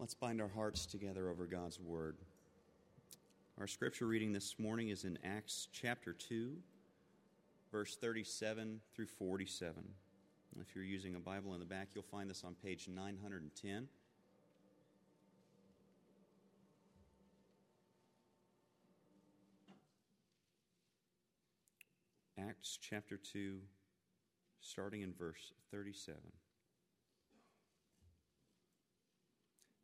Let's bind our hearts together over God's Word. Our scripture reading this morning is in Acts chapter 2, verse 37 through 47. If you're using a Bible in the back, you'll find this on page 910. Acts chapter 2, starting in verse 37.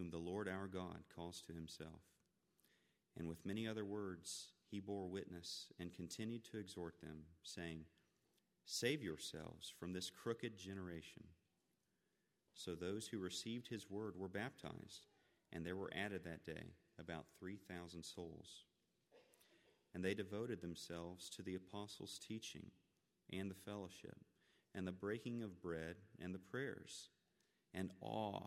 whom the Lord our God calls to himself. And with many other words, he bore witness and continued to exhort them, saying, Save yourselves from this crooked generation. So those who received his word were baptized, and there were added that day about 3,000 souls. And they devoted themselves to the apostles' teaching and the fellowship, and the breaking of bread and the prayers. And awe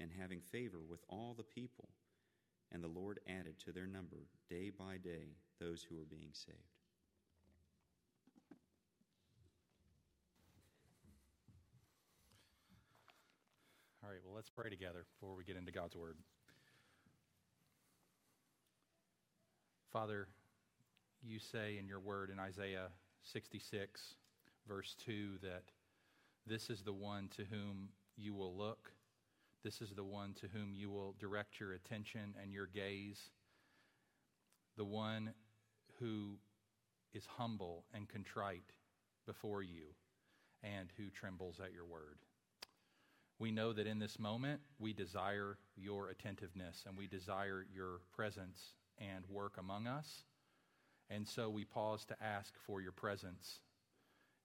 and having favor with all the people. And the Lord added to their number day by day those who were being saved. All right, well, let's pray together before we get into God's Word. Father, you say in your word in Isaiah 66, verse 2, that this is the one to whom you will look this is the one to whom you will direct your attention and your gaze, the one who is humble and contrite before you and who trembles at your word. We know that in this moment we desire your attentiveness and we desire your presence and work among us. And so we pause to ask for your presence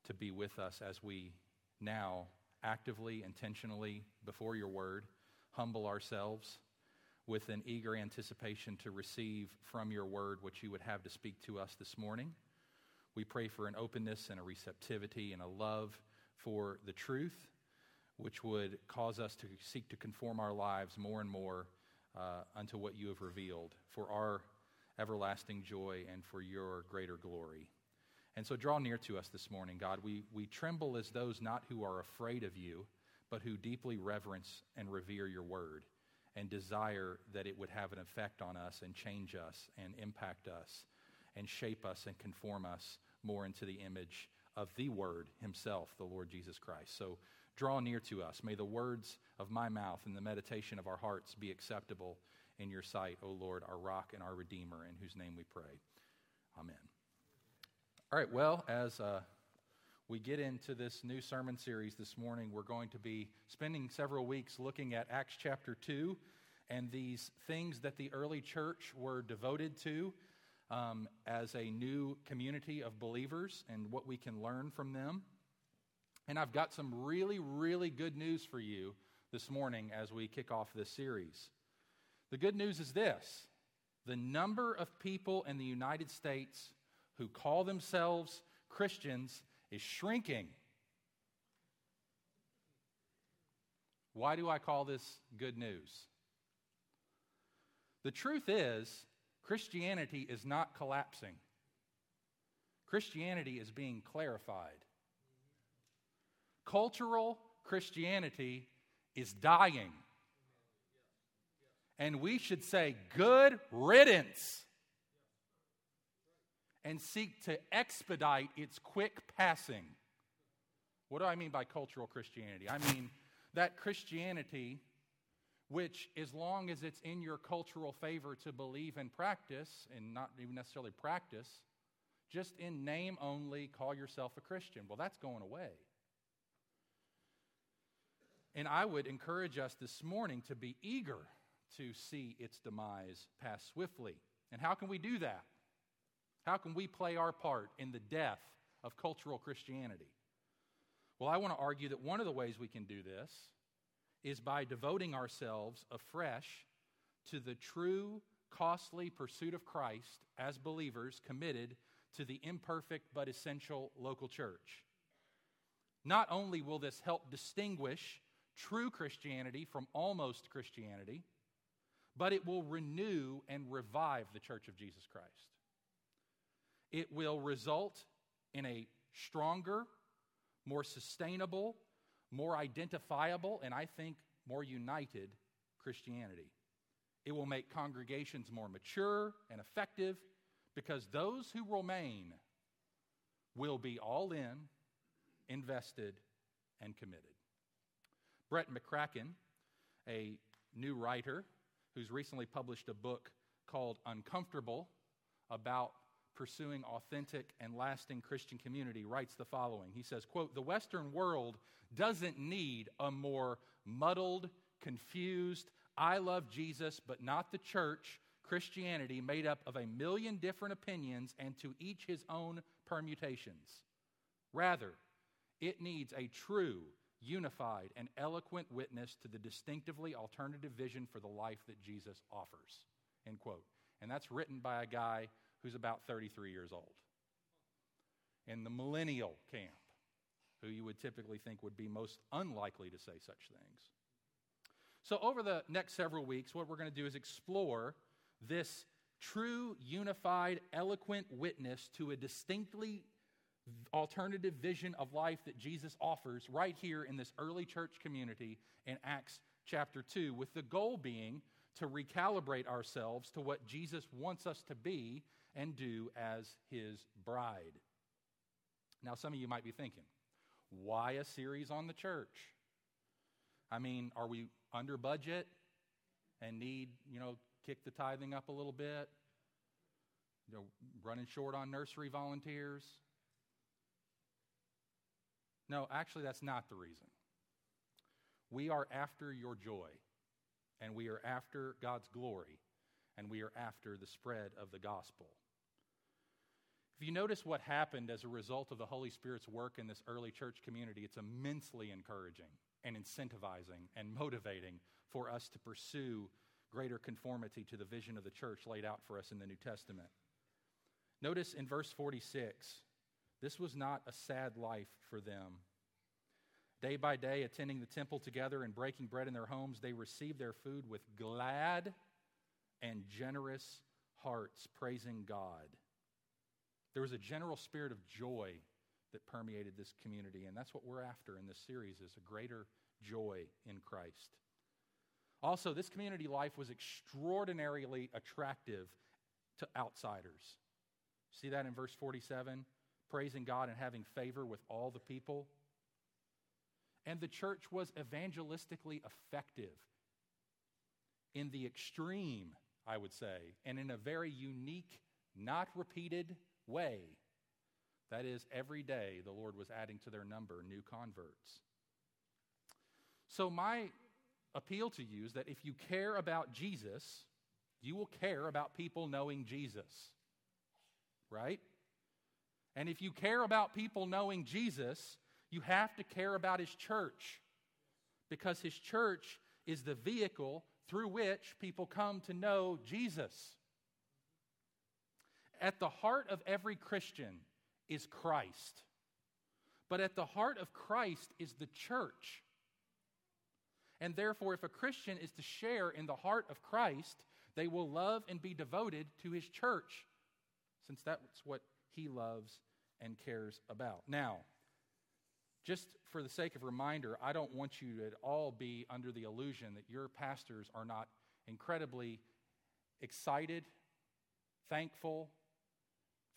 to be with us as we now actively, intentionally, before your word, humble ourselves with an eager anticipation to receive from your word what you would have to speak to us this morning. We pray for an openness and a receptivity and a love for the truth, which would cause us to seek to conform our lives more and more uh, unto what you have revealed for our everlasting joy and for your greater glory. And so draw near to us this morning, God. We, we tremble as those not who are afraid of you, but who deeply reverence and revere your word and desire that it would have an effect on us and change us and impact us and shape us and conform us more into the image of the Word Himself, the Lord Jesus Christ. So draw near to us. May the words of my mouth and the meditation of our hearts be acceptable in your sight, O Lord, our rock and our Redeemer, in whose name we pray. Amen. All right, well, as uh, we get into this new sermon series this morning, we're going to be spending several weeks looking at Acts chapter 2 and these things that the early church were devoted to um, as a new community of believers and what we can learn from them. And I've got some really, really good news for you this morning as we kick off this series. The good news is this the number of people in the United States who call themselves Christians is shrinking. Why do I call this good news? The truth is, Christianity is not collapsing. Christianity is being clarified. Cultural Christianity is dying. And we should say, good riddance and seek to expedite its quick passing. What do I mean by cultural Christianity? I mean that Christianity, which, as long as it's in your cultural favor to believe and practice, and not even necessarily practice, just in name only, call yourself a Christian. Well, that's going away. And I would encourage us this morning to be eager to see its demise pass swiftly. And how can we do that? How can we play our part in the death of cultural Christianity? Well, I want to argue that one of the ways we can do this is by devoting ourselves afresh to the true, costly pursuit of Christ as believers committed to the imperfect but essential local church. Not only will this help distinguish true Christianity from almost Christianity, but it will renew and revive the church of Jesus Christ. It will result in a stronger, more sustainable, more identifiable, and I think more united Christianity. It will make congregations more mature and effective because those who remain will be all in, invested, and committed. Brett McCracken, a new writer who's recently published a book called Uncomfortable about pursuing authentic and lasting Christian community, writes the following. He says, quote, "The Western world doesn't need a more muddled, confused, I love Jesus, but not the church Christianity made up of a million different opinions and to each his own permutations. Rather, it needs a true, unified, and eloquent witness to the distinctively alternative vision for the life that Jesus offers. End quote. And that's written by a guy who's about 33 years old. In the millennial camp, who you would typically think would be most unlikely to say such things. So, over the next several weeks, what we're going to do is explore this true, unified, eloquent witness to a distinctly alternative vision of life that Jesus offers right here in this early church community in Acts chapter 2, with the goal being to recalibrate ourselves to what Jesus wants us to be and do as his bride. Now, some of you might be thinking, why a series on the church? I mean, are we under budget and need, you know, kick the tithing up a little bit? You know, running short on nursery volunteers? No, actually, that's not the reason. We are after your joy, and we are after God's glory, and we are after the spread of the gospel. If you notice what happened as a result of the Holy Spirit's work in this early church community, it's immensely encouraging and incentivizing and motivating for us to pursue greater conformity to the vision of the church laid out for us in the New Testament. Notice in verse 46, this was not a sad life for them. Day by day, attending the temple together and breaking bread in their homes, they received their food with glad and generous hearts, praising God. There was a general spirit of joy that permeated this community, and that's what we're after in this series is a greater joy in Christ. Also, this community life was extraordinarily attractive to outsiders. See that in verse 47? Praising God and having favor with all the people. And the church was evangelistically effective in the extreme, I would say, and in a very unique, not repeated way. That is, every day the Lord was adding to their number new converts. So, my appeal to you is that if you care about Jesus, you will care about people knowing Jesus. Right? And if you care about people knowing Jesus, you have to care about his church because his church is the vehicle through which people come to know Jesus. At the heart of every Christian is Christ. But at the heart of Christ is the church. And therefore, if a Christian is to share in the heart of Christ, they will love and be devoted to his church, since that's what he loves and cares about. Now, just for the sake of reminder, I don't want you to at all be under the illusion that your pastors are not incredibly excited, thankful,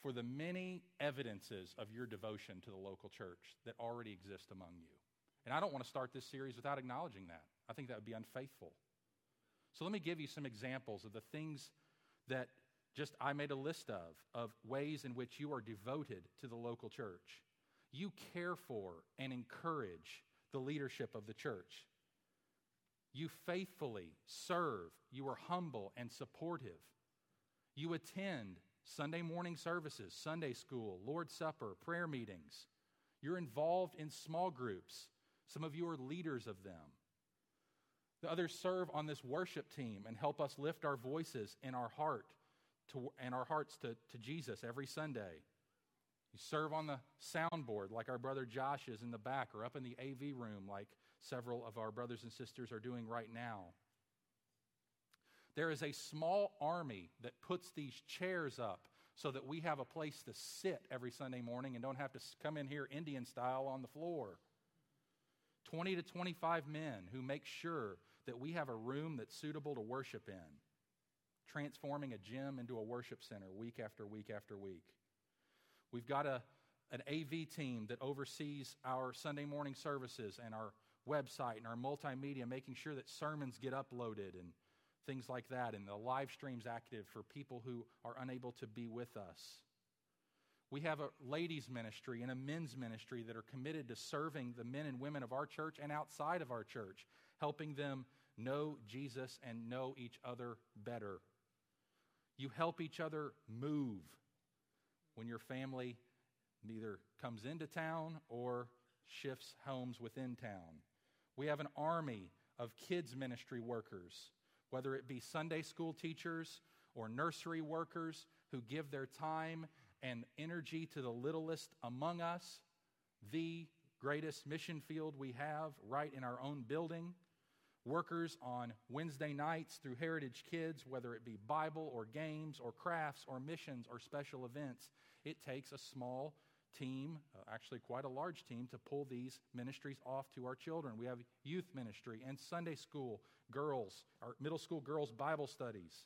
for the many evidences of your devotion to the local church that already exist among you. And I don't want to start this series without acknowledging that. I think that would be unfaithful. So let me give you some examples of the things that just I made a list of, of ways in which you are devoted to the local church. You care for and encourage the leadership of the church. You faithfully serve. You are humble and supportive. You attend Sunday morning services, Sunday school, Lord's Supper, prayer meetings. You're involved in small groups. Some of you are leaders of them. The others serve on this worship team and help us lift our voices in our heart to, and our hearts to, to Jesus every Sunday. You serve on the soundboard like our brother Josh is in the back, or up in the AV room like several of our brothers and sisters are doing right now. There is a small army that puts these chairs up so that we have a place to sit every Sunday morning and don't have to come in here Indian style on the floor. 20 to 25 men who make sure that we have a room that's suitable to worship in, transforming a gym into a worship center week after week after week. We've got a, an AV team that oversees our Sunday morning services and our website and our multimedia, making sure that sermons get uploaded and things like that, and the live streams active for people who are unable to be with us. We have a ladies' ministry and a men's ministry that are committed to serving the men and women of our church and outside of our church, helping them know Jesus and know each other better. You help each other move when your family either comes into town or shifts homes within town. We have an army of kids' ministry workers, whether it be Sunday school teachers or nursery workers who give their time and energy to the littlest among us, the greatest mission field we have right in our own building. Workers on Wednesday nights through Heritage Kids, whether it be Bible or games or crafts or missions or special events. It takes a small team, uh, actually quite a large team, to pull these ministries off to our children. We have youth ministry and Sunday school girls, our middle school girls' Bible studies.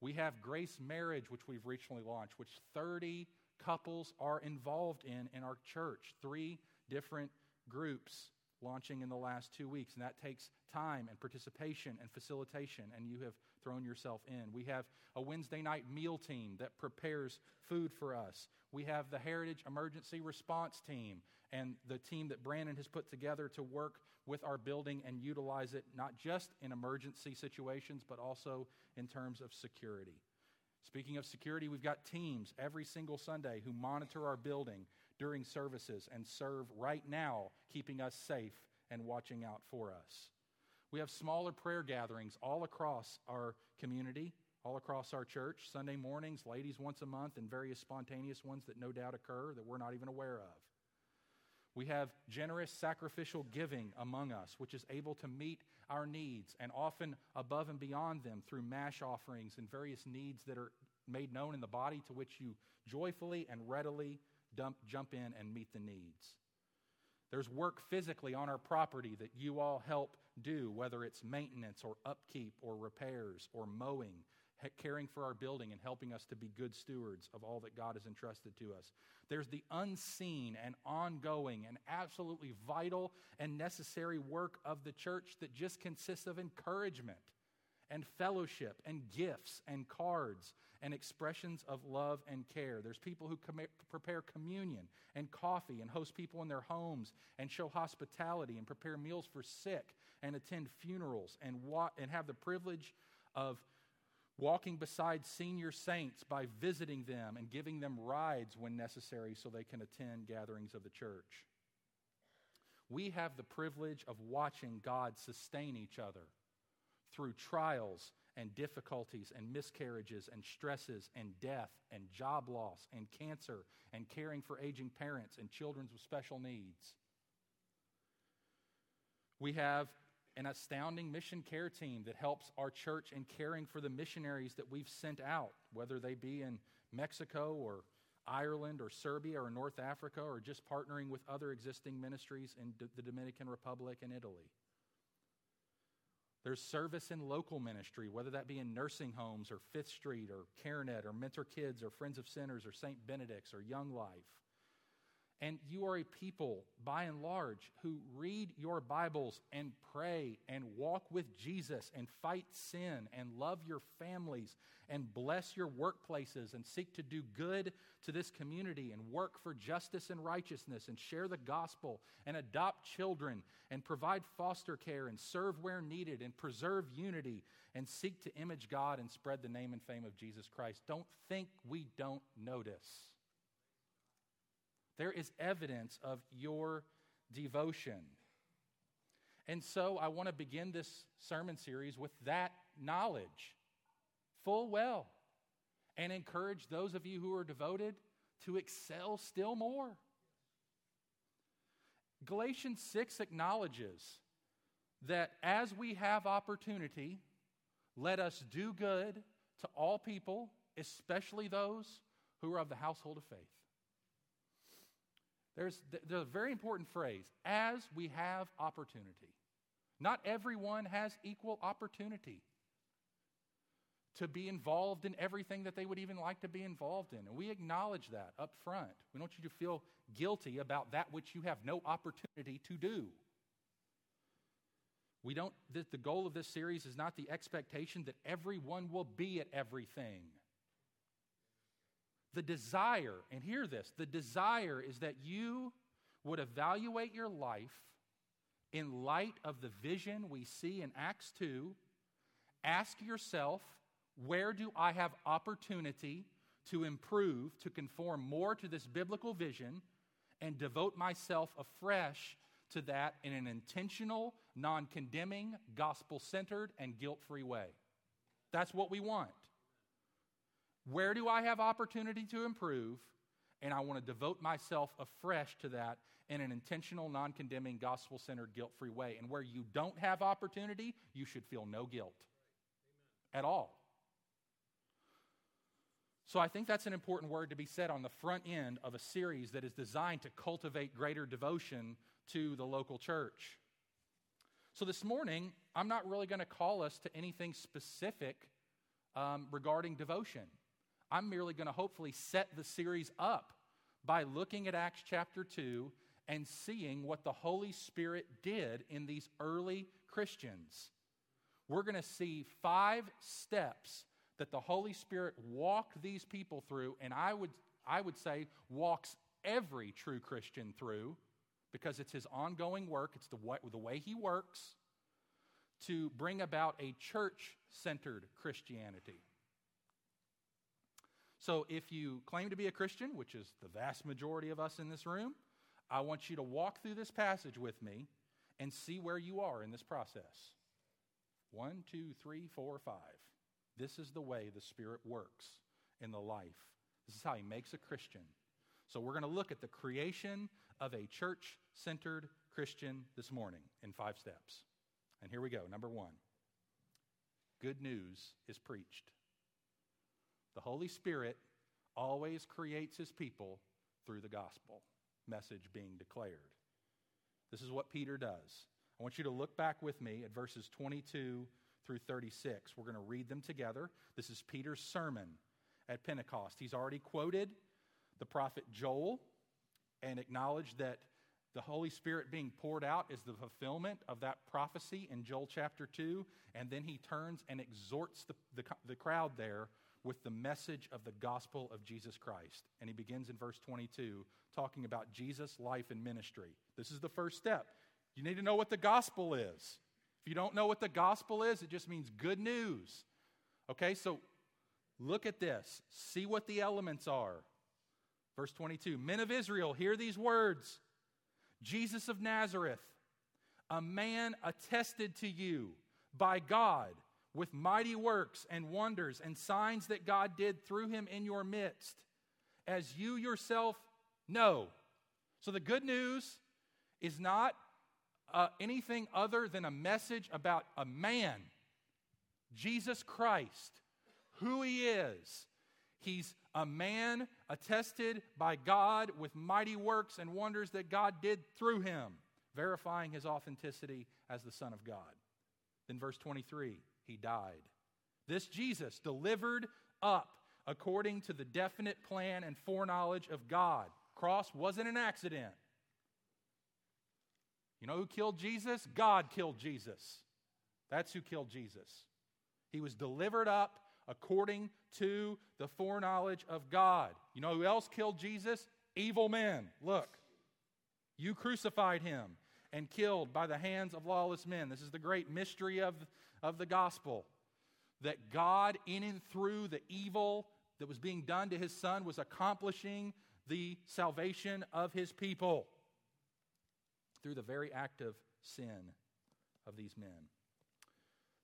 We have Grace Marriage, which we've recently launched, which 30 couples are involved in in our church. Three different groups launching in the last two weeks, and that takes time and participation and facilitation, and you have thrown yourself in. We have a Wednesday night meal team that prepares food for us. We have the Heritage Emergency Response Team and the team that Brandon has put together to work with our building and utilize it not just in emergency situations, but also in terms of security. Speaking of security, we've got teams every single Sunday who monitor our building during services and serve right now, keeping us safe and watching out for us. We have smaller prayer gatherings all across our community, all across our church, Sunday mornings, ladies once a month, and various spontaneous ones that no doubt occur that we're not even aware of. We have generous sacrificial giving among us, which is able to meet our needs and often above and beyond them through mash offerings and various needs that are made known in the body to which you joyfully and readily dump, jump in and meet the needs. There's work physically on our property that you all help do, whether it's maintenance or upkeep or repairs or mowing, caring for our building and helping us to be good stewards of all that God has entrusted to us. There's the unseen and ongoing and absolutely vital and necessary work of the church that just consists of encouragement and fellowship and gifts and cards and expressions of love and care. There's people who com- prepare communion and coffee and host people in their homes and show hospitality and prepare meals for sick and attend funerals and, wa- and have the privilege of walking beside senior saints by visiting them and giving them rides when necessary so they can attend gatherings of the church. We have the privilege of watching God sustain each other through trials and difficulties and miscarriages and stresses and death and job loss and cancer and caring for aging parents and children with special needs. We have an astounding mission care team that helps our church in caring for the missionaries that we've sent out, whether they be in Mexico or Ireland or Serbia or North Africa or just partnering with other existing ministries in the Dominican Republic and Italy. There's service in local ministry, whether that be in nursing homes or Fifth Street or CareNet or Mentor Kids or Friends of Sinners or St. Benedict's or Young Life. And you are a people, by and large, who read your Bibles and pray and walk with Jesus and fight sin and love your families and bless your workplaces and seek to do good to this community and work for justice and righteousness and share the gospel and adopt children and provide foster care and serve where needed and preserve unity and seek to image God and spread the name and fame of Jesus Christ. Don't think we don't notice. There is evidence of your devotion. And so I want to begin this sermon series with that knowledge full well and encourage those of you who are devoted to excel still more. Galatians 6 acknowledges that as we have opportunity, let us do good to all people, especially those who are of the household of faith. There's, there's a very important phrase as we have opportunity. Not everyone has equal opportunity to be involved in everything that they would even like to be involved in. And we acknowledge that up front. We don't want you to feel guilty about that which you have no opportunity to do. We don't, the, the goal of this series is not the expectation that everyone will be at everything. The desire, and hear this the desire is that you would evaluate your life in light of the vision we see in Acts 2. Ask yourself, where do I have opportunity to improve, to conform more to this biblical vision, and devote myself afresh to that in an intentional, non condemning, gospel centered, and guilt free way? That's what we want. Where do I have opportunity to improve? And I want to devote myself afresh to that in an intentional, non condemning, gospel centered, guilt free way. And where you don't have opportunity, you should feel no guilt at all. So I think that's an important word to be said on the front end of a series that is designed to cultivate greater devotion to the local church. So this morning, I'm not really going to call us to anything specific um, regarding devotion. I'm merely going to hopefully set the series up by looking at Acts chapter 2 and seeing what the Holy Spirit did in these early Christians. We're going to see five steps that the Holy Spirit walked these people through, and I would, I would say walks every true Christian through because it's his ongoing work, it's the way, the way he works to bring about a church centered Christianity. So, if you claim to be a Christian, which is the vast majority of us in this room, I want you to walk through this passage with me and see where you are in this process. One, two, three, four, five. This is the way the Spirit works in the life. This is how He makes a Christian. So, we're going to look at the creation of a church centered Christian this morning in five steps. And here we go. Number one good news is preached. The Holy Spirit always creates his people through the gospel message being declared. This is what Peter does. I want you to look back with me at verses 22 through 36. We're going to read them together. This is Peter's sermon at Pentecost. He's already quoted the prophet Joel and acknowledged that the Holy Spirit being poured out is the fulfillment of that prophecy in Joel chapter 2. And then he turns and exhorts the, the, the crowd there with the message of the gospel of Jesus Christ. And he begins in verse 22 talking about Jesus' life and ministry. This is the first step. You need to know what the gospel is. If you don't know what the gospel is, it just means good news. Okay, so look at this. See what the elements are. Verse 22 Men of Israel, hear these words Jesus of Nazareth, a man attested to you by God with mighty works and wonders and signs that God did through him in your midst, as you yourself know. So the good news is not uh, anything other than a message about a man, Jesus Christ, who he is. He's a man attested by God with mighty works and wonders that God did through him, verifying his authenticity as the Son of God. Then, verse 23 he died. This Jesus delivered up according to the definite plan and foreknowledge of God. cross wasn't an accident. You know who killed Jesus? God killed Jesus. That's who killed Jesus. He was delivered up according to the foreknowledge of God. You know who else killed Jesus? Evil men. Look, you crucified him and killed by the hands of lawless men. This is the great mystery of, of the gospel that God, in and through the evil that was being done to his son, was accomplishing the salvation of his people through the very act of sin of these men.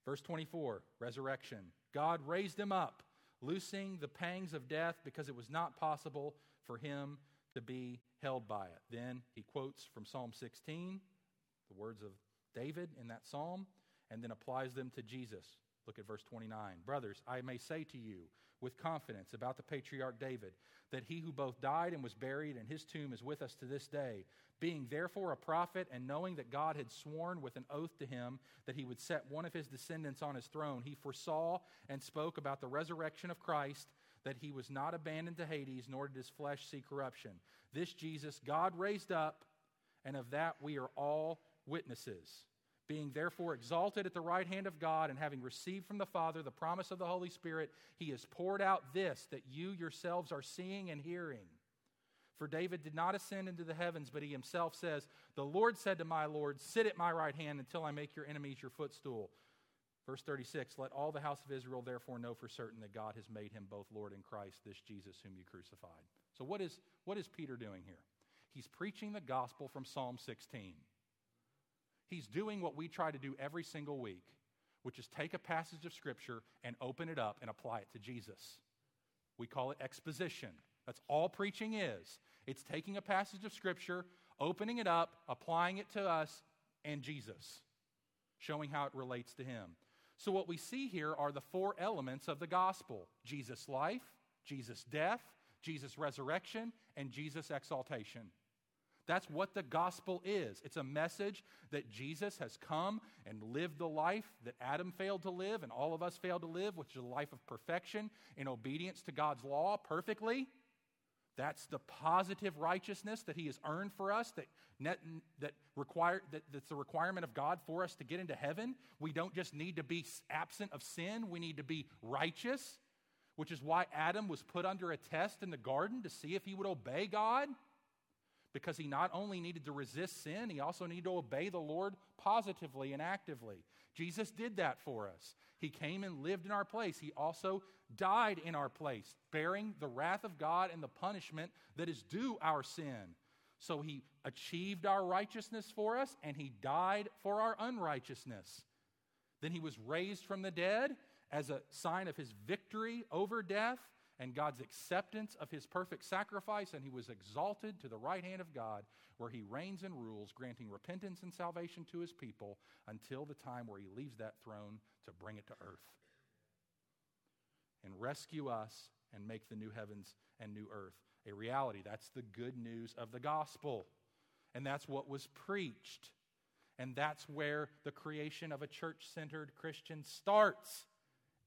Verse 24, resurrection. God raised him up, loosing the pangs of death because it was not possible for him to be held by it. Then he quotes from Psalm 16, the words of David in that psalm, and then applies them to Jesus. Look at verse 29. Brothers, I may say to you with confidence about the patriarch David that he who both died and was buried, and his tomb is with us to this day. Being therefore a prophet, and knowing that God had sworn with an oath to him that he would set one of his descendants on his throne, he foresaw and spoke about the resurrection of Christ, that he was not abandoned to Hades, nor did his flesh see corruption. This Jesus God raised up, and of that we are all witnesses being therefore exalted at the right hand of God, and having received from the Father the promise of the Holy Spirit, he has poured out this that you yourselves are seeing and hearing. For David did not ascend into the heavens, but he himself says, The Lord said to my Lord, Sit at my right hand until I make your enemies your footstool. Verse 36 Let all the house of Israel therefore know for certain that God has made him both Lord and Christ, this Jesus whom you crucified. So, what is, what is Peter doing here? He's preaching the gospel from Psalm 16. He's doing what we try to do every single week, which is take a passage of Scripture and open it up and apply it to Jesus. We call it exposition. That's all preaching is. It's taking a passage of Scripture, opening it up, applying it to us and Jesus, showing how it relates to Him. So, what we see here are the four elements of the gospel Jesus' life, Jesus' death, Jesus' resurrection, and Jesus' exaltation. That's what the gospel is. It's a message that Jesus has come and lived the life that Adam failed to live and all of us failed to live, which is a life of perfection in obedience to God's law perfectly. That's the positive righteousness that He has earned for us, that, that, require, that that's the requirement of God for us to get into heaven. We don't just need to be absent of sin, we need to be righteous, which is why Adam was put under a test in the garden to see if he would obey God because he not only needed to resist sin, he also needed to obey the Lord positively and actively. Jesus did that for us. He came and lived in our place. He also died in our place, bearing the wrath of God and the punishment that is due our sin. So he achieved our righteousness for us, and he died for our unrighteousness. Then he was raised from the dead as a sign of his victory over death and God's acceptance of his perfect sacrifice, and he was exalted to the right hand of God, where he reigns and rules, granting repentance and salvation to his people until the time where he leaves that throne to bring it to earth and rescue us and make the new heavens and new earth a reality. That's the good news of the gospel. And that's what was preached. And that's where the creation of a church centered Christian starts.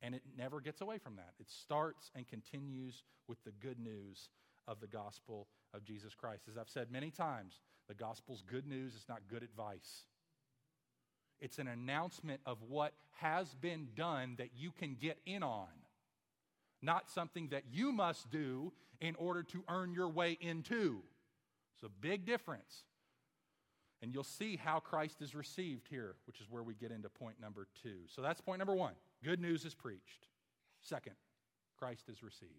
And it never gets away from that. It starts and continues with the good news of the gospel of Jesus Christ. As I've said many times, the gospel's good news, it's not good advice. It's an announcement of what has been done that you can get in on, not something that you must do in order to earn your way into. It's a big difference. And you'll see how Christ is received here, which is where we get into point number two. So that's point number one. Good news is preached. Second, Christ is received.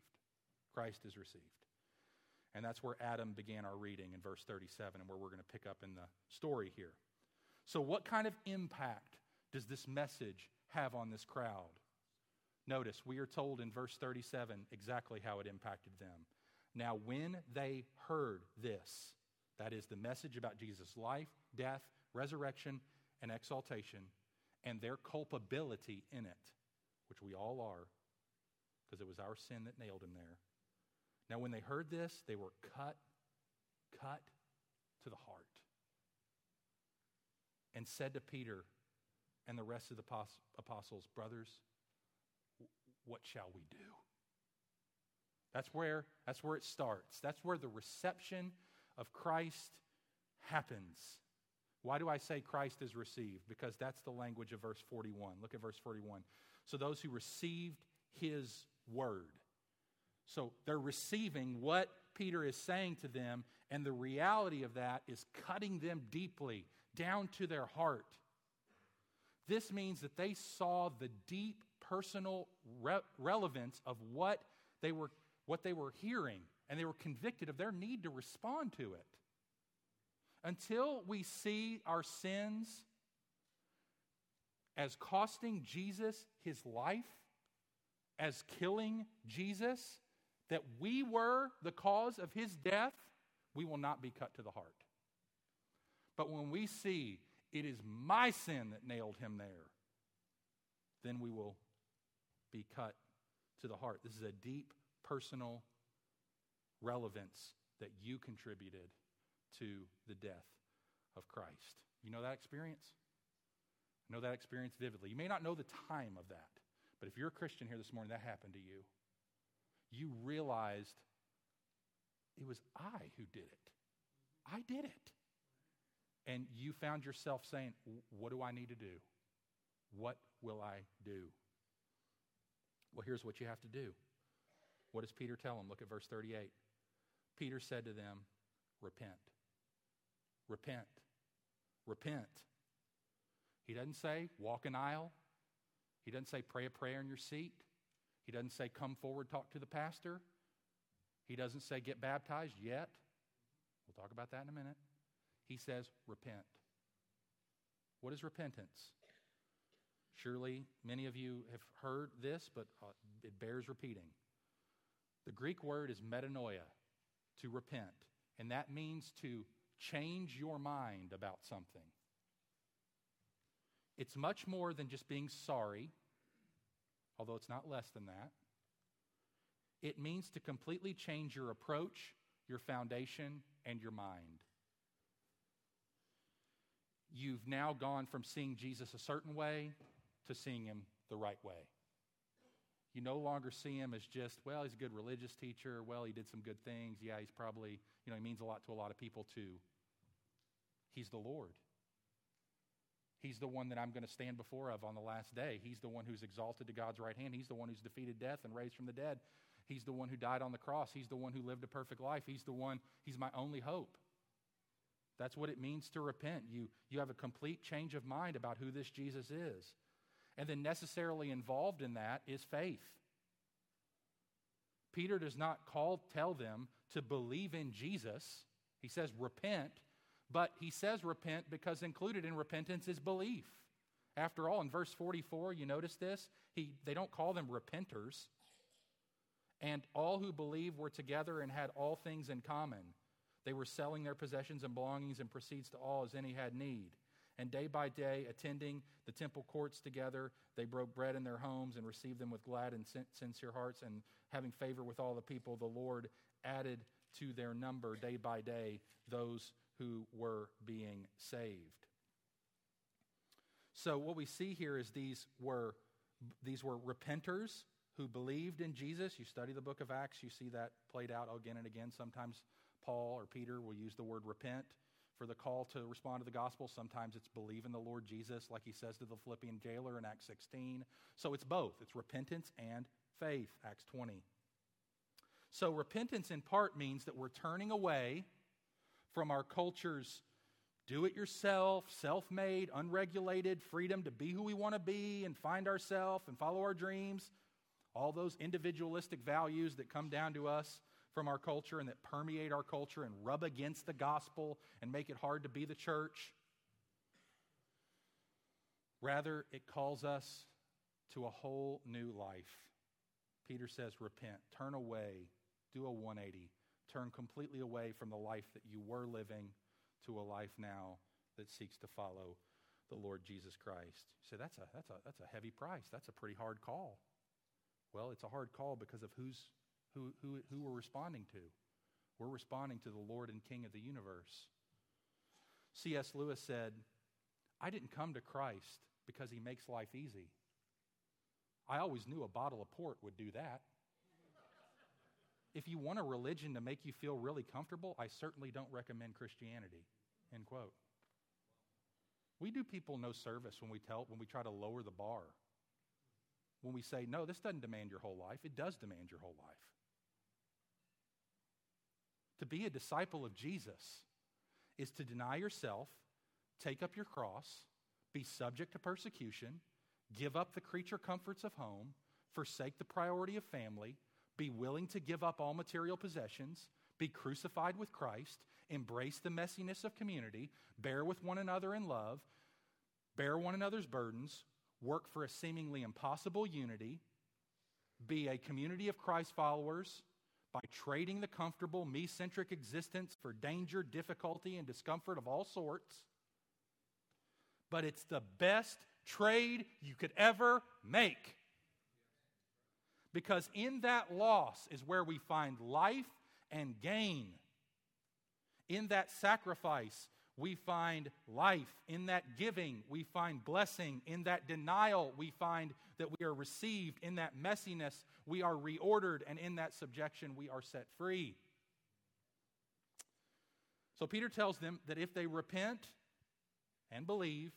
Christ is received. And that's where Adam began our reading in verse 37 and where we're going to pick up in the story here. So, what kind of impact does this message have on this crowd? Notice, we are told in verse 37 exactly how it impacted them. Now, when they heard this, that is the message about Jesus' life, death, resurrection, and exaltation, and their culpability in it, which we all are, because it was our sin that nailed him there. Now, when they heard this, they were cut, cut to the heart, and said to Peter and the rest of the apostles, Brothers, what shall we do? That's where, that's where it starts. That's where the reception of Christ happens. Why do I say Christ is received? Because that's the language of verse 41. Look at verse 41. So those who received his word. So they're receiving what Peter is saying to them, and the reality of that is cutting them deeply down to their heart. This means that they saw the deep personal re- relevance of what they were what they were hearing and they were convicted of their need to respond to it. Until we see our sins as costing Jesus his life, as killing Jesus, that we were the cause of his death, we will not be cut to the heart. But when we see it is my sin that nailed him there, then we will be cut to the heart. This is a deep personal relevance that you contributed to the death of Christ. You know that experience? I know that experience vividly. You may not know the time of that, but if you're a Christian here this morning, that happened to you. You realized it was I who did it. I did it. And you found yourself saying, What do I need to do? What will I do? Well, here's what you have to do. What does Peter tell them? Look at verse 38. Peter said to them, Repent. Repent. Repent. He doesn't say, Walk an aisle. He doesn't say, Pray a prayer in your seat. He doesn't say, Come forward, talk to the pastor. He doesn't say, Get baptized yet. We'll talk about that in a minute. He says, Repent. What is repentance? Surely many of you have heard this, but uh, it bears repeating. The Greek word is metanoia, to repent, and that means to change your mind about something. It's much more than just being sorry, although it's not less than that. It means to completely change your approach, your foundation, and your mind. You've now gone from seeing Jesus a certain way to seeing him the right way. You no longer see him as just, well, he's a good religious teacher. Well, he did some good things. Yeah, he's probably, you know, he means a lot to a lot of people too. He's the Lord. He's the one that I'm going to stand before of on the last day. He's the one who's exalted to God's right hand. He's the one who's defeated death and raised from the dead. He's the one who died on the cross. He's the one who lived a perfect life. He's the one, he's my only hope. That's what it means to repent. You, you have a complete change of mind about who this Jesus is. And then necessarily involved in that is faith. Peter does not call, tell them to believe in Jesus. He says repent, but he says repent because included in repentance is belief. After all, in verse 44, you notice this? He, they don't call them repenters. And all who believed were together and had all things in common. They were selling their possessions and belongings and proceeds to all as any had need. And day by day, attending the temple courts together, they broke bread in their homes and received them with glad and sincere hearts. And having favor with all the people, the Lord added to their number day by day those who were being saved. So what we see here is these were these were repenters who believed in Jesus. You study the book of Acts, you see that played out again and again. Sometimes Paul or Peter will use the word repent for the call to respond to the gospel. Sometimes it's believe in the Lord Jesus, like he says to the Philippian jailer in Acts 16. So it's both it's repentance and faith, Acts 20. So repentance in part means that we're turning away from our culture's do it yourself, self made, unregulated freedom to be who we want to be and find ourselves and follow our dreams. All those individualistic values that come down to us from our culture and that permeate our culture and rub against the gospel and make it hard to be the church. Rather, it calls us to a whole new life. Peter says, Repent, turn away, do a 180, turn completely away from the life that you were living to a life now that seeks to follow the Lord Jesus Christ. You say, that's a, that's, a, that's a heavy price. That's a pretty hard call. Well, it's a hard call because of who's who, who, who we're responding to. We're responding to the Lord and King of the universe. C.S. Lewis said, I didn't come to Christ because he makes life easy. I always knew a bottle of port would do that. if you want a religion to make you feel really comfortable, I certainly don't recommend Christianity. End quote. We do people no service when we tell when we try to lower the bar. When we say, no, this doesn't demand your whole life, it does demand your whole life. To be a disciple of Jesus is to deny yourself, take up your cross, be subject to persecution, give up the creature comforts of home, forsake the priority of family, be willing to give up all material possessions, be crucified with Christ, embrace the messiness of community, bear with one another in love, bear one another's burdens, work for a seemingly impossible unity, be a community of Christ followers by trading the comfortable, me centric existence for danger, difficulty, and discomfort of all sorts. But it's the best trade you could ever make. Because in that loss is where we find life and gain. In that sacrifice, we find life. In that giving, we find blessing. In that denial, we find that we are received. In that messiness, we are reordered. And in that subjection, we are set free. So Peter tells them that if they repent and believe,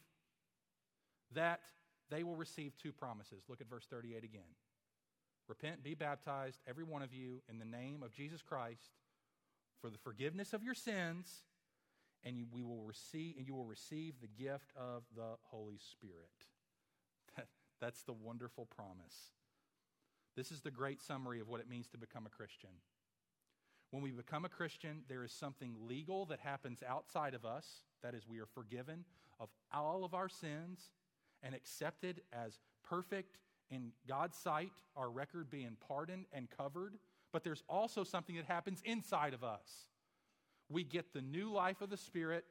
that they will receive two promises. Look at verse 38 again. Repent, be baptized, every one of you, in the name of Jesus Christ for the forgiveness of your sins, and you, we will receive, and you will receive the gift of the Holy Spirit. That, that's the wonderful promise. This is the great summary of what it means to become a Christian. When we become a Christian, there is something legal that happens outside of us. That is, we are forgiven of all of our sins and accepted as perfect in God's sight, our record being pardoned and covered. But there's also something that happens inside of us. We get the new life of the Spirit,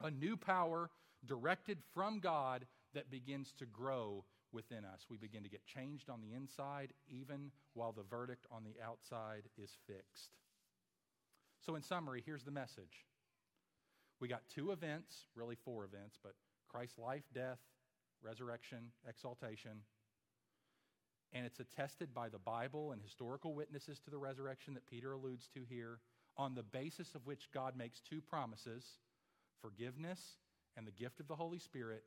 a new power directed from God that begins to grow within us. We begin to get changed on the inside, even while the verdict on the outside is fixed. So, in summary, here's the message. We got two events, really four events, but Christ's life, death, resurrection, exaltation. And it's attested by the Bible and historical witnesses to the resurrection that Peter alludes to here, on the basis of which God makes two promises forgiveness and the gift of the Holy Spirit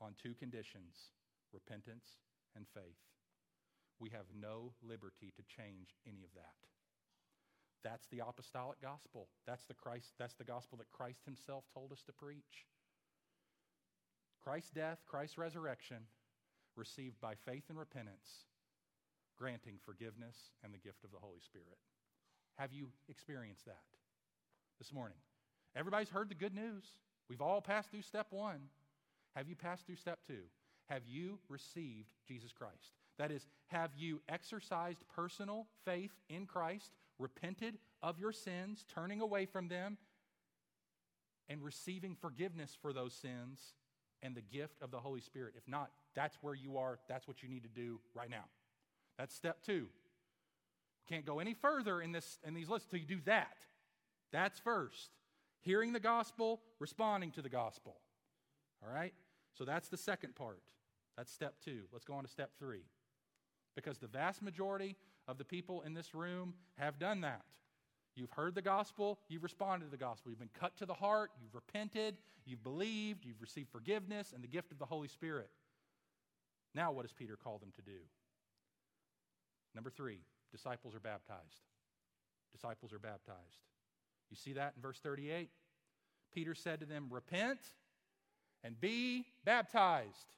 on two conditions repentance and faith. We have no liberty to change any of that. That's the apostolic gospel. That's the Christ that's the gospel that Christ himself told us to preach. Christ's death, Christ's resurrection, received by faith and repentance, granting forgiveness and the gift of the Holy Spirit. Have you experienced that this morning? Everybody's heard the good news. We've all passed through step one. Have you passed through step two? Have you received Jesus Christ? That is, have you exercised personal faith in Christ, repented of your sins, turning away from them, and receiving forgiveness for those sins and the gift of the Holy Spirit. If not, that's where you are. That's what you need to do right now. That's step two. Can't go any further in, this, in these lists until you do that. That's first. Hearing the gospel, responding to the gospel. All right? So that's the second part. That's step two. Let's go on to step three. Because the vast majority of the people in this room have done that. You've heard the gospel, you've responded to the gospel. You've been cut to the heart, you've repented, you've believed, you've received forgiveness and the gift of the Holy Spirit. Now, what does Peter call them to do? Number three, disciples are baptized. Disciples are baptized. You see that in verse 38? Peter said to them, Repent and be baptized,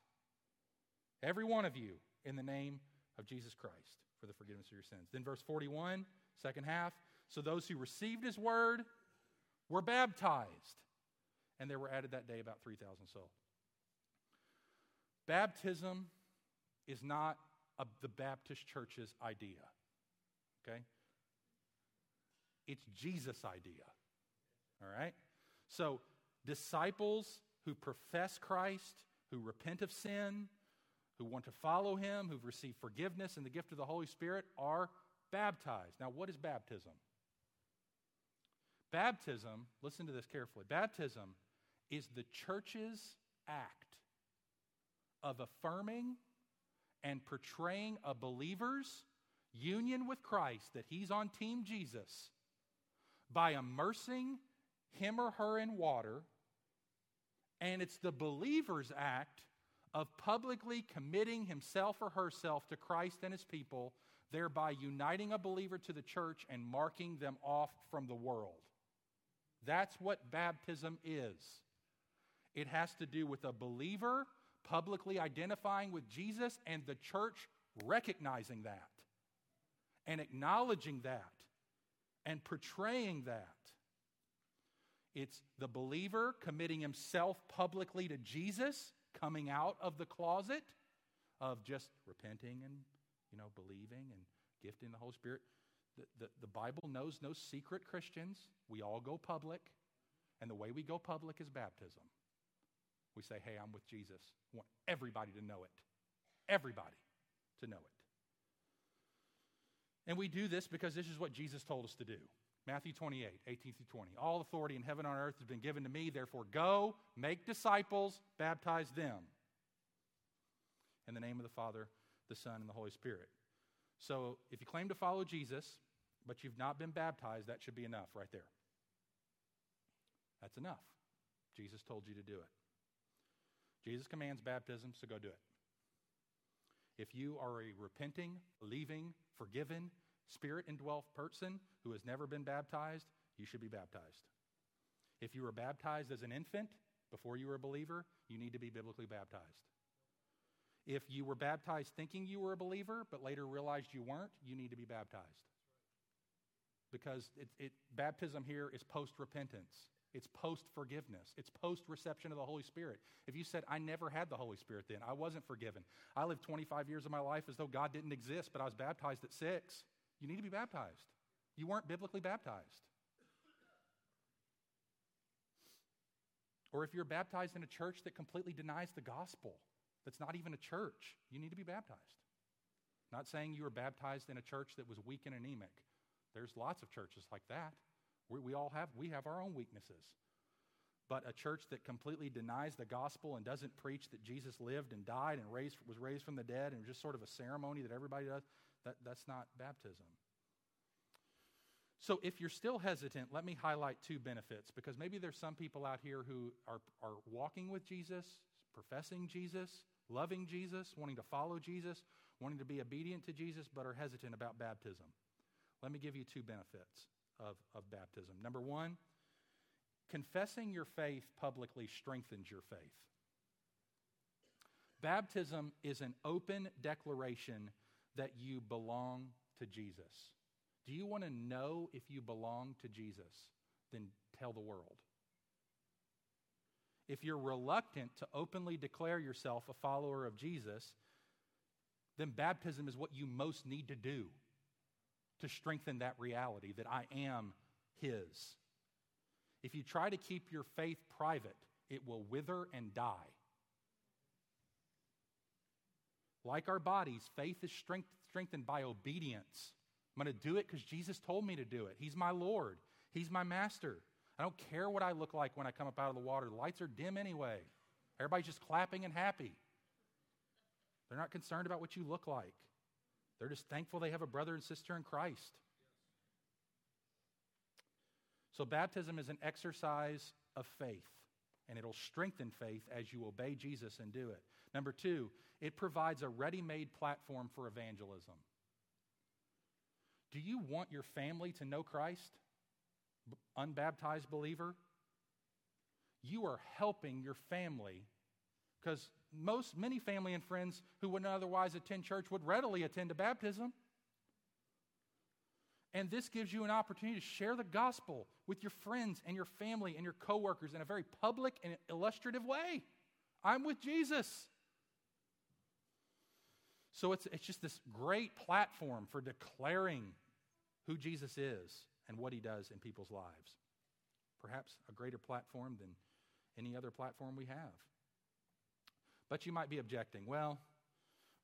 every one of you, in the name of Jesus Christ for the forgiveness of your sins. Then, verse 41, second half. So those who received his word were baptized. And there were added that day about 3,000 souls. Baptism is not a, the Baptist church's idea. Okay? It's Jesus' idea. All right? So, disciples who profess Christ, who repent of sin, who want to follow him, who've received forgiveness and the gift of the Holy Spirit, are baptized. Now, what is baptism? Baptism, listen to this carefully. Baptism is the church's act of affirming and portraying a believer's union with Christ, that he's on Team Jesus, by immersing him or her in water, and it's the believer's act of publicly committing himself or herself to Christ and his people, thereby uniting a believer to the church and marking them off from the world. That's what baptism is. It has to do with a believer publicly identifying with Jesus and the church recognizing that and acknowledging that and portraying that. It's the believer committing himself publicly to Jesus, coming out of the closet of just repenting and, you know, believing and gifting the Holy Spirit. The, the, the Bible knows no secret Christians. We all go public, and the way we go public is baptism. We say, hey, I'm with Jesus. I want everybody to know it. Everybody to know it. And we do this because this is what Jesus told us to do. Matthew 28, 18 through 20. All authority in heaven and on earth has been given to me. Therefore, go, make disciples, baptize them in the name of the Father, the Son, and the Holy Spirit. So, if you claim to follow Jesus, but you've not been baptized, that should be enough right there. That's enough. Jesus told you to do it. Jesus commands baptism, so go do it. If you are a repenting, believing, forgiven, spirit indwelt person who has never been baptized, you should be baptized. If you were baptized as an infant before you were a believer, you need to be biblically baptized. If you were baptized thinking you were a believer, but later realized you weren't, you need to be baptized. Because it, it, baptism here is post repentance. It's post forgiveness. It's post reception of the Holy Spirit. If you said, I never had the Holy Spirit then, I wasn't forgiven. I lived 25 years of my life as though God didn't exist, but I was baptized at six. You need to be baptized. You weren't biblically baptized. Or if you're baptized in a church that completely denies the gospel, that's not even a church, you need to be baptized. Not saying you were baptized in a church that was weak and anemic. There's lots of churches like that. We, we all have, we have our own weaknesses. But a church that completely denies the gospel and doesn't preach that Jesus lived and died and raised, was raised from the dead and just sort of a ceremony that everybody does, that, that's not baptism. So, if you're still hesitant, let me highlight two benefits because maybe there's some people out here who are, are walking with Jesus, professing Jesus, loving Jesus, wanting to follow Jesus, wanting to be obedient to Jesus, but are hesitant about baptism. Let me give you two benefits of, of baptism. Number one, confessing your faith publicly strengthens your faith. Baptism is an open declaration that you belong to Jesus. Do you want to know if you belong to Jesus? Then tell the world. If you're reluctant to openly declare yourself a follower of Jesus, then baptism is what you most need to do to strengthen that reality that I am His. If you try to keep your faith private, it will wither and die. Like our bodies, faith is strengthened by obedience. I'm going to do it because Jesus told me to do it. He's my Lord, He's my master. I don't care what I look like when I come up out of the water. The lights are dim anyway. Everybody's just clapping and happy. They're not concerned about what you look like. They're just thankful they have a brother and sister in Christ. So, baptism is an exercise of faith, and it'll strengthen faith as you obey Jesus and do it. Number two, it provides a ready made platform for evangelism. Do you want your family to know Christ? Unbaptized believer? You are helping your family because most, many family and friends who wouldn't otherwise attend church would readily attend a baptism. And this gives you an opportunity to share the gospel with your friends and your family and your coworkers in a very public and illustrative way. I'm with Jesus. So it's, it's just this great platform for declaring who Jesus is and what he does in people's lives. Perhaps a greater platform than any other platform we have. But you might be objecting, well,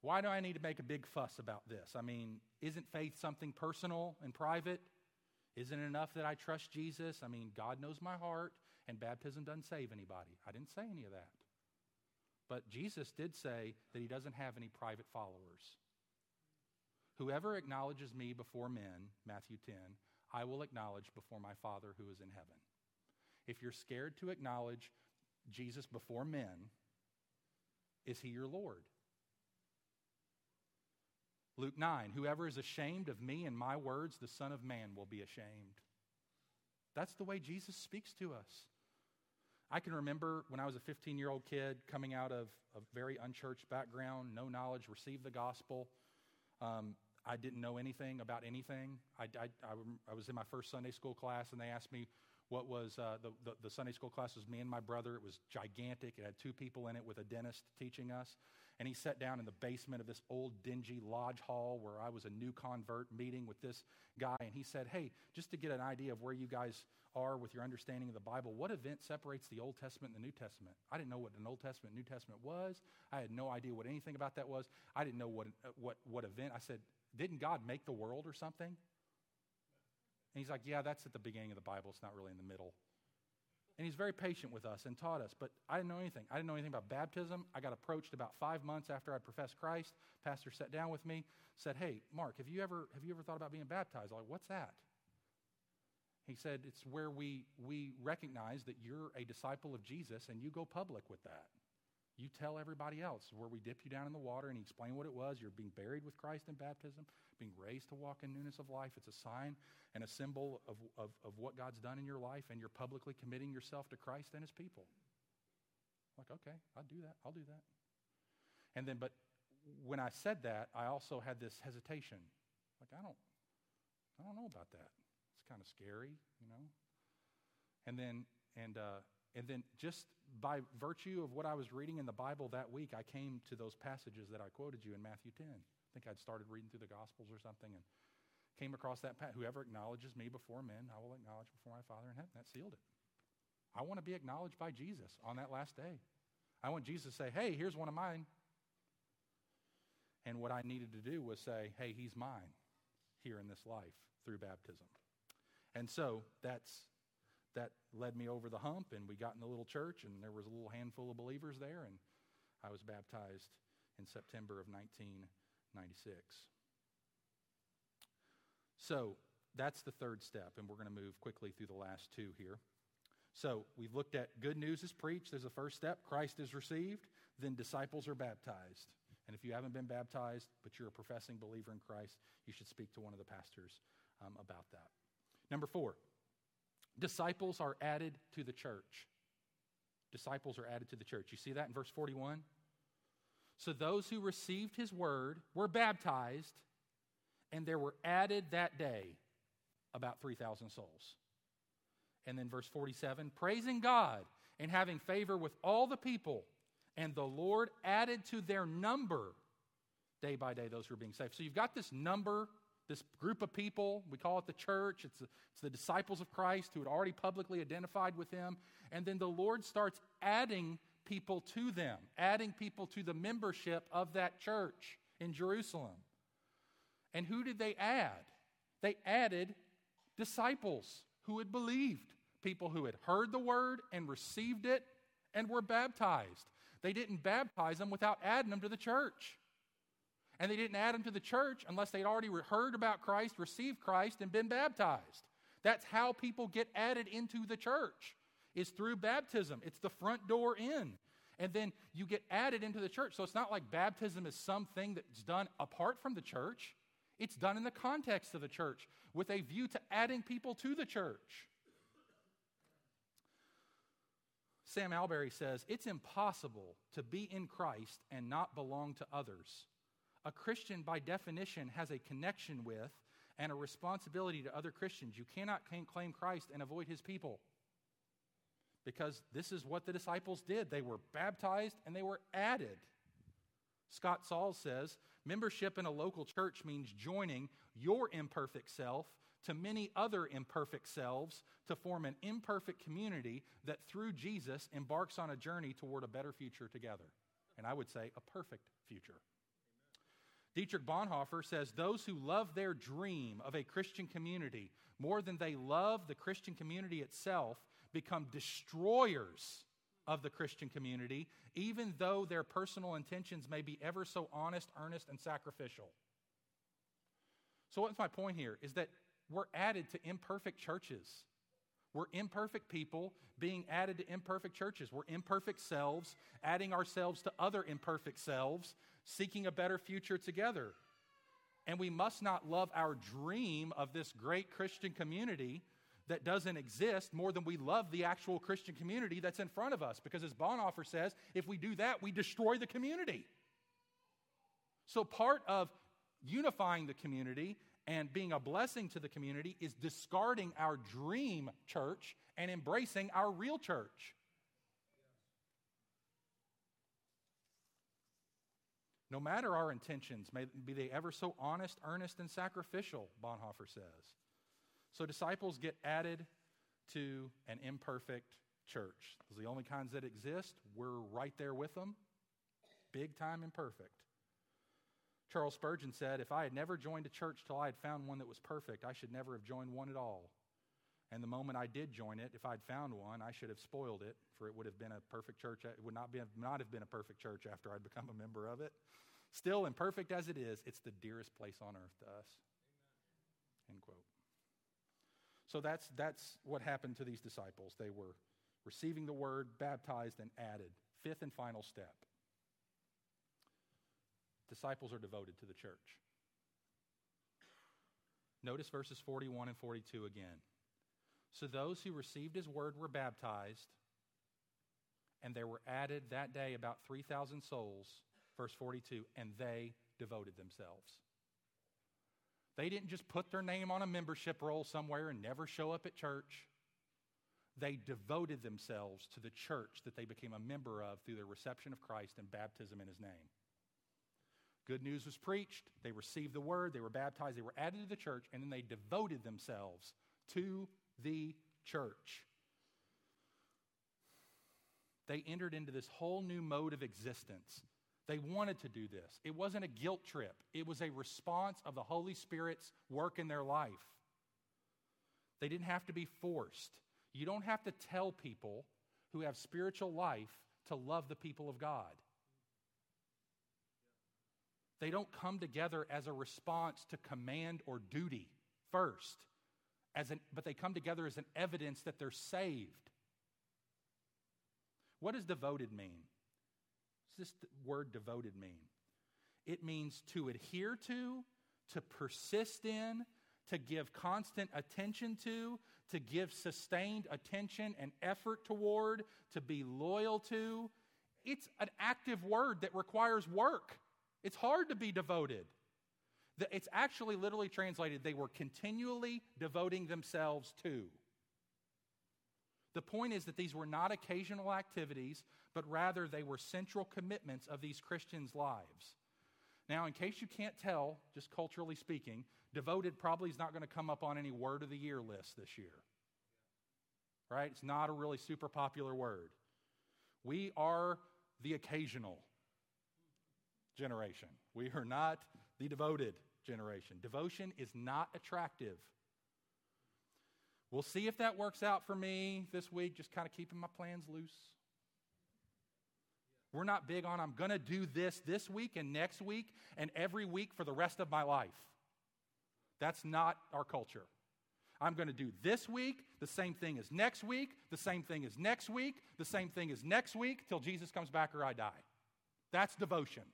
why do I need to make a big fuss about this? I mean, isn't faith something personal and private? Isn't it enough that I trust Jesus? I mean, God knows my heart, and baptism doesn't save anybody. I didn't say any of that. But Jesus did say that he doesn't have any private followers Whoever acknowledges me before men, Matthew 10, I will acknowledge before my Father who is in heaven. If you're scared to acknowledge Jesus before men, is he your Lord? Luke 9, whoever is ashamed of me and my words, the Son of Man will be ashamed. That's the way Jesus speaks to us. I can remember when I was a 15 year old kid coming out of a very unchurched background, no knowledge, received the gospel. Um, I didn't know anything about anything. I, I, I, I, was in my first Sunday school class, and they asked me what was uh, the, the, the Sunday school class was me and my brother. It was gigantic. It had two people in it with a dentist teaching us. And he sat down in the basement of this old, dingy lodge hall where I was a new convert meeting with this guy. And he said, Hey, just to get an idea of where you guys are with your understanding of the Bible, what event separates the Old Testament and the New Testament? I didn't know what an Old Testament New Testament was. I had no idea what anything about that was. I didn't know what, uh, what, what event. I said, Didn't God make the world or something? And he's like, Yeah, that's at the beginning of the Bible. It's not really in the middle. And he's very patient with us and taught us. But I didn't know anything. I didn't know anything about baptism. I got approached about five months after I professed Christ. Pastor sat down with me, said, Hey, Mark, have you ever, have you ever thought about being baptized? I'm like, what's that? He said, It's where we, we recognize that you're a disciple of Jesus and you go public with that. You tell everybody else where we dip you down in the water and he explained what it was. You're being buried with Christ in baptism, being raised to walk in newness of life. It's a sign and a symbol of, of, of what God's done in your life, and you're publicly committing yourself to Christ and his people. Like, okay, I'll do that. I'll do that. And then, but when I said that, I also had this hesitation. Like, I don't, I don't know about that. It's kind of scary, you know? And then, and, uh, and then, just by virtue of what I was reading in the Bible that week, I came to those passages that I quoted you in Matthew 10. I think I'd started reading through the Gospels or something and came across that. Whoever acknowledges me before men, I will acknowledge before my Father in heaven. That sealed it. I want to be acknowledged by Jesus on that last day. I want Jesus to say, hey, here's one of mine. And what I needed to do was say, hey, he's mine here in this life through baptism. And so that's that led me over the hump, and we got in the little church, and there was a little handful of believers there, and I was baptized in September of 1996. So that's the third step, and we're going to move quickly through the last two here. So we've looked at good news is preached. There's the first step. Christ is received. Then disciples are baptized. And if you haven't been baptized, but you're a professing believer in Christ, you should speak to one of the pastors um, about that. Number four, disciples are added to the church. Disciples are added to the church. You see that in verse 41? So those who received his word were baptized, and there were added that day about 3,000 souls. And then verse 47 praising God and having favor with all the people, and the Lord added to their number day by day those who are being saved. So you've got this number this group of people, we call it the church, it's the, it's the disciples of Christ who had already publicly identified with him. And then the Lord starts adding people to them, adding people to the membership of that church in Jerusalem. And who did they add? They added disciples who had believed, people who had heard the word and received it and were baptized. They didn't baptize them without adding them to the church. And they didn't add them to the church unless they'd already heard about Christ, received Christ, and been baptized. That's how people get added into the church, is through baptism. It's the front door in. And then you get added into the church. So it's not like baptism is something that's done apart from the church. It's done in the context of the church with a view to adding people to the church. Sam Allberry says it's impossible to be in Christ and not belong to others. A Christian, by definition, has a connection with and a responsibility to other Christians. You cannot claim Christ and avoid his people. Because this is what the disciples did. They were baptized and they were added. Scott Sauls says membership in a local church means joining your imperfect self to many other imperfect selves to form an imperfect community that through Jesus embarks on a journey toward a better future together. And I would say a perfect future. Dietrich Bonhoeffer says those who love their dream of a Christian community more than they love the Christian community itself become destroyers of the Christian community, even though their personal intentions may be ever so honest, earnest, and sacrificial. So, what's my point here? Is that we're added to imperfect churches. We're imperfect people being added to imperfect churches. We're imperfect selves, adding ourselves to other imperfect selves, seeking a better future together. And we must not love our dream of this great Christian community that doesn't exist more than we love the actual Christian community that's in front of us. Because as Bonhoeffer says, if we do that, we destroy the community. So, part of unifying the community and being a blessing to the community is discarding our dream church and embracing our real church. No matter our intentions, may be they ever so honest, earnest, and sacrificial, Bonhoeffer says. So disciples get added to an imperfect church. Those are the only kinds that exist. We're right there with them. Big time imperfect. Charles Spurgeon said, If I had never joined a church till I had found one that was perfect, I should never have joined one at all. And the moment I did join it, if I'd found one, I should have spoiled it, for it would have been a perfect church. It would not, be, not have been a perfect church after I'd become a member of it. Still, imperfect as it is, it's the dearest place on earth to us. End quote. So that's, that's what happened to these disciples. They were receiving the word, baptized, and added. Fifth and final step disciples are devoted to the church. Notice verses 41 and 42 again. So those who received his word were baptized, and there were added that day about 3,000 souls, verse 42, and they devoted themselves. They didn't just put their name on a membership roll somewhere and never show up at church. They devoted themselves to the church that they became a member of through their reception of Christ and baptism in his name. Good news was preached, they received the word, they were baptized, they were added to the church, and then they devoted themselves to the church. They entered into this whole new mode of existence. They wanted to do this. It wasn't a guilt trip, it was a response of the Holy Spirit's work in their life. They didn't have to be forced. You don't have to tell people who have spiritual life to love the people of God. They don't come together as a response to command or duty first, as an, but they come together as an evidence that they're saved. What does devoted mean? What does this word devoted mean? It means to adhere to, to persist in, to give constant attention to, to give sustained attention and effort toward, to be loyal to. It's an active word that requires work. It's hard to be devoted. It's actually literally translated, they were continually devoting themselves to. The point is that these were not occasional activities, but rather they were central commitments of these Christians' lives. Now, in case you can't tell, just culturally speaking, devoted probably is not going to come up on any word of the year list this year. Right? It's not a really super popular word. We are the occasional generation. We are not the devoted generation. Devotion is not attractive. We'll see if that works out for me this week, just kind of keeping my plans loose. We're not big on, I'm going to do this this week and next week and every week for the rest of my life. That's not our culture. I'm going to do this week the same thing as next week, the same thing as next week, the same thing as next week till Jesus comes back or I die. That's devotion.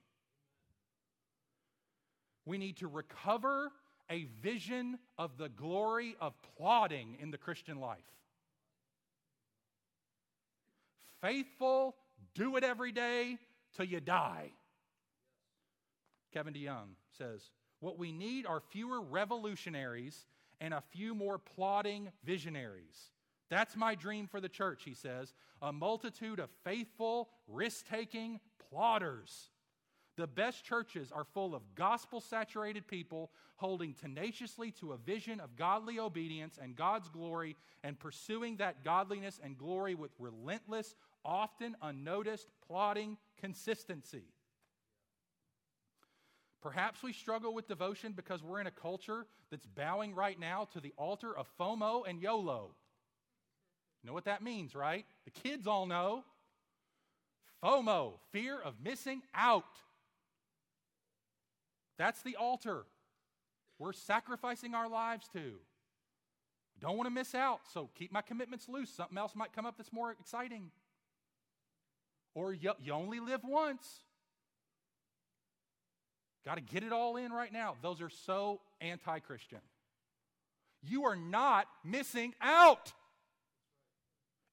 We need to recover a vision of the glory of plodding in the Christian life. Faithful, do it every day till you die. Kevin DeYoung says, What we need are fewer revolutionaries and a few more plodding visionaries. That's my dream for the church, he says. A multitude of faithful, risk taking plodders the best churches are full of gospel saturated people holding tenaciously to a vision of godly obedience and God's glory and pursuing that godliness and glory with relentless, often unnoticed, plodding consistency. Perhaps we struggle with devotion because we're in a culture that's bowing right now to the altar of FOMO and YOLO. You know what that means, right? The kids all know. FOMO, fear of missing out. That's the altar. we're sacrificing our lives to. Don't want to miss out, so keep my commitments loose. Something else might come up that's more exciting. Or you, you only live once. Got to get it all in right now. Those are so anti Christian. You are not missing out.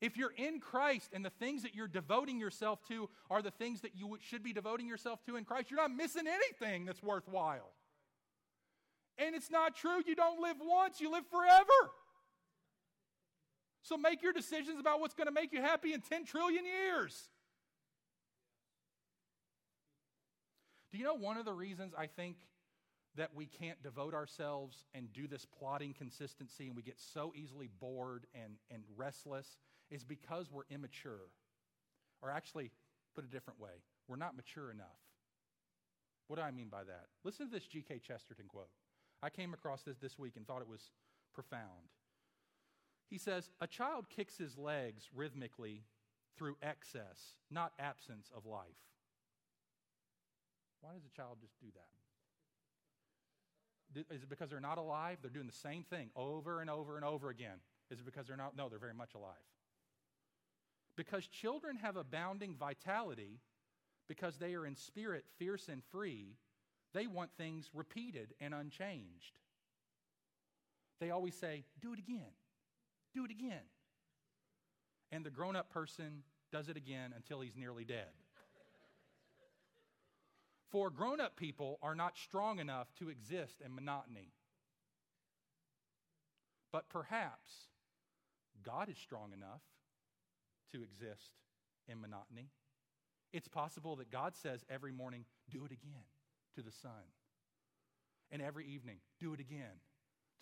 If you're in Christ and the things that you're devoting yourself to are the things that you should be devoting yourself to in Christ, you're not missing anything that's worthwhile. And it's not true. You don't live once, you live forever. So make your decisions about what's going to make you happy in 10 trillion years. Do you know one of the reasons I think that we can't devote ourselves and do this plodding consistency and we get so easily bored and, and restless is because we're immature. Or actually, put a different way, we're not mature enough. What do I mean by that? Listen to this G.K. Chesterton quote. I came across this this week and thought it was profound. He says, A child kicks his legs rhythmically through excess, not absence of life. Why does a child just do that? Is it because they're not alive? They're doing the same thing over and over and over again. Is it because they're not? No, they're very much alive. Because children have abounding vitality, because they are in spirit fierce and free, they want things repeated and unchanged. They always say, Do it again, do it again. And the grown up person does it again until he's nearly dead. For grown up people are not strong enough to exist in monotony. But perhaps God is strong enough to exist in monotony. It's possible that God says every morning, do it again to the sun. And every evening, do it again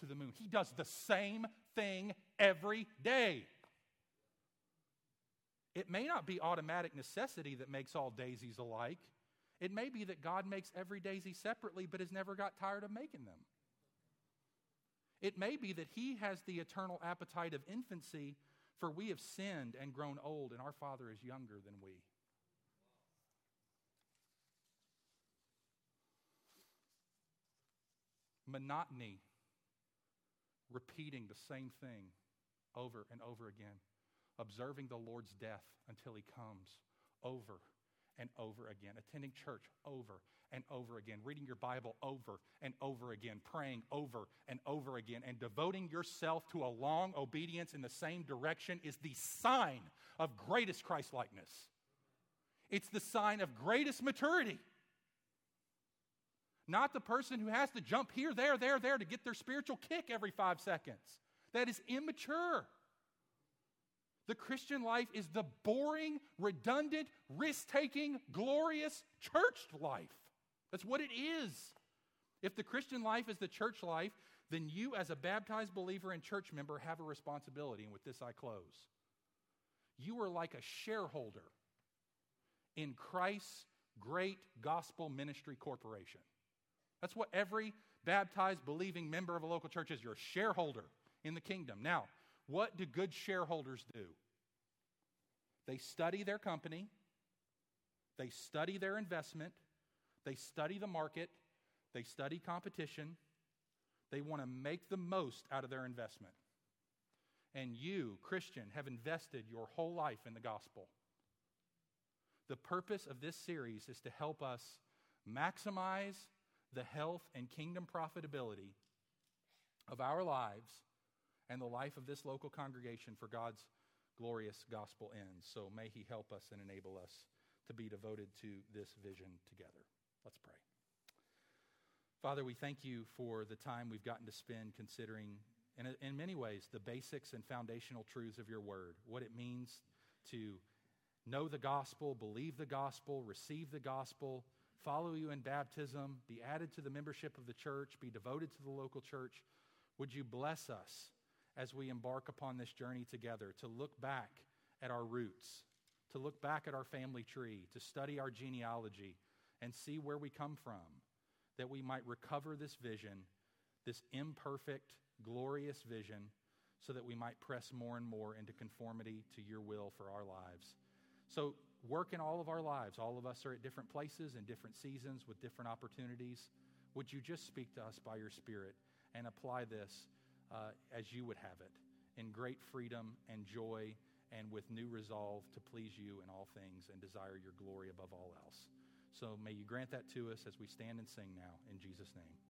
to the moon. He does the same thing every day. It may not be automatic necessity that makes all daisies alike. It may be that God makes every daisy separately but has never got tired of making them. It may be that He has the eternal appetite of infancy, for we have sinned and grown old, and our Father is younger than we. Monotony, repeating the same thing over and over again, observing the Lord's death until He comes over and over again, attending church over and over again, reading your Bible over and over again, praying over and over again, and devoting yourself to a long obedience in the same direction is the sign of greatest Christlikeness. It's the sign of greatest maturity. Not the person who has to jump here, there, there, there to get their spiritual kick every five seconds. That is immature. The Christian life is the boring, redundant, risk taking, glorious church life. That's what it is. If the Christian life is the church life, then you, as a baptized believer and church member, have a responsibility. And with this, I close. You are like a shareholder in Christ's great gospel ministry corporation. That's what every baptized, believing member of a local church is. You're a shareholder in the kingdom. Now, what do good shareholders do? They study their company, they study their investment, they study the market, they study competition, they want to make the most out of their investment. And you, Christian, have invested your whole life in the gospel. The purpose of this series is to help us maximize the health and kingdom profitability of our lives and the life of this local congregation for God's glorious gospel ends. So may He help us and enable us to be devoted to this vision together. Let's pray. Father, we thank you for the time we've gotten to spend considering, in, in many ways, the basics and foundational truths of your word, what it means to know the gospel, believe the gospel, receive the gospel, follow you in baptism, be added to the membership of the church, be devoted to the local church. Would you bless us as we embark upon this journey together to look back at our roots, to look back at our family tree, to study our genealogy, and see where we come from, that we might recover this vision, this imperfect, glorious vision, so that we might press more and more into conformity to your will for our lives. So, work in all of our lives. All of us are at different places in different seasons with different opportunities. Would you just speak to us by your Spirit and apply this uh, as you would have it in great freedom and joy and with new resolve to please you in all things and desire your glory above all else? So may you grant that to us as we stand and sing now in Jesus' name.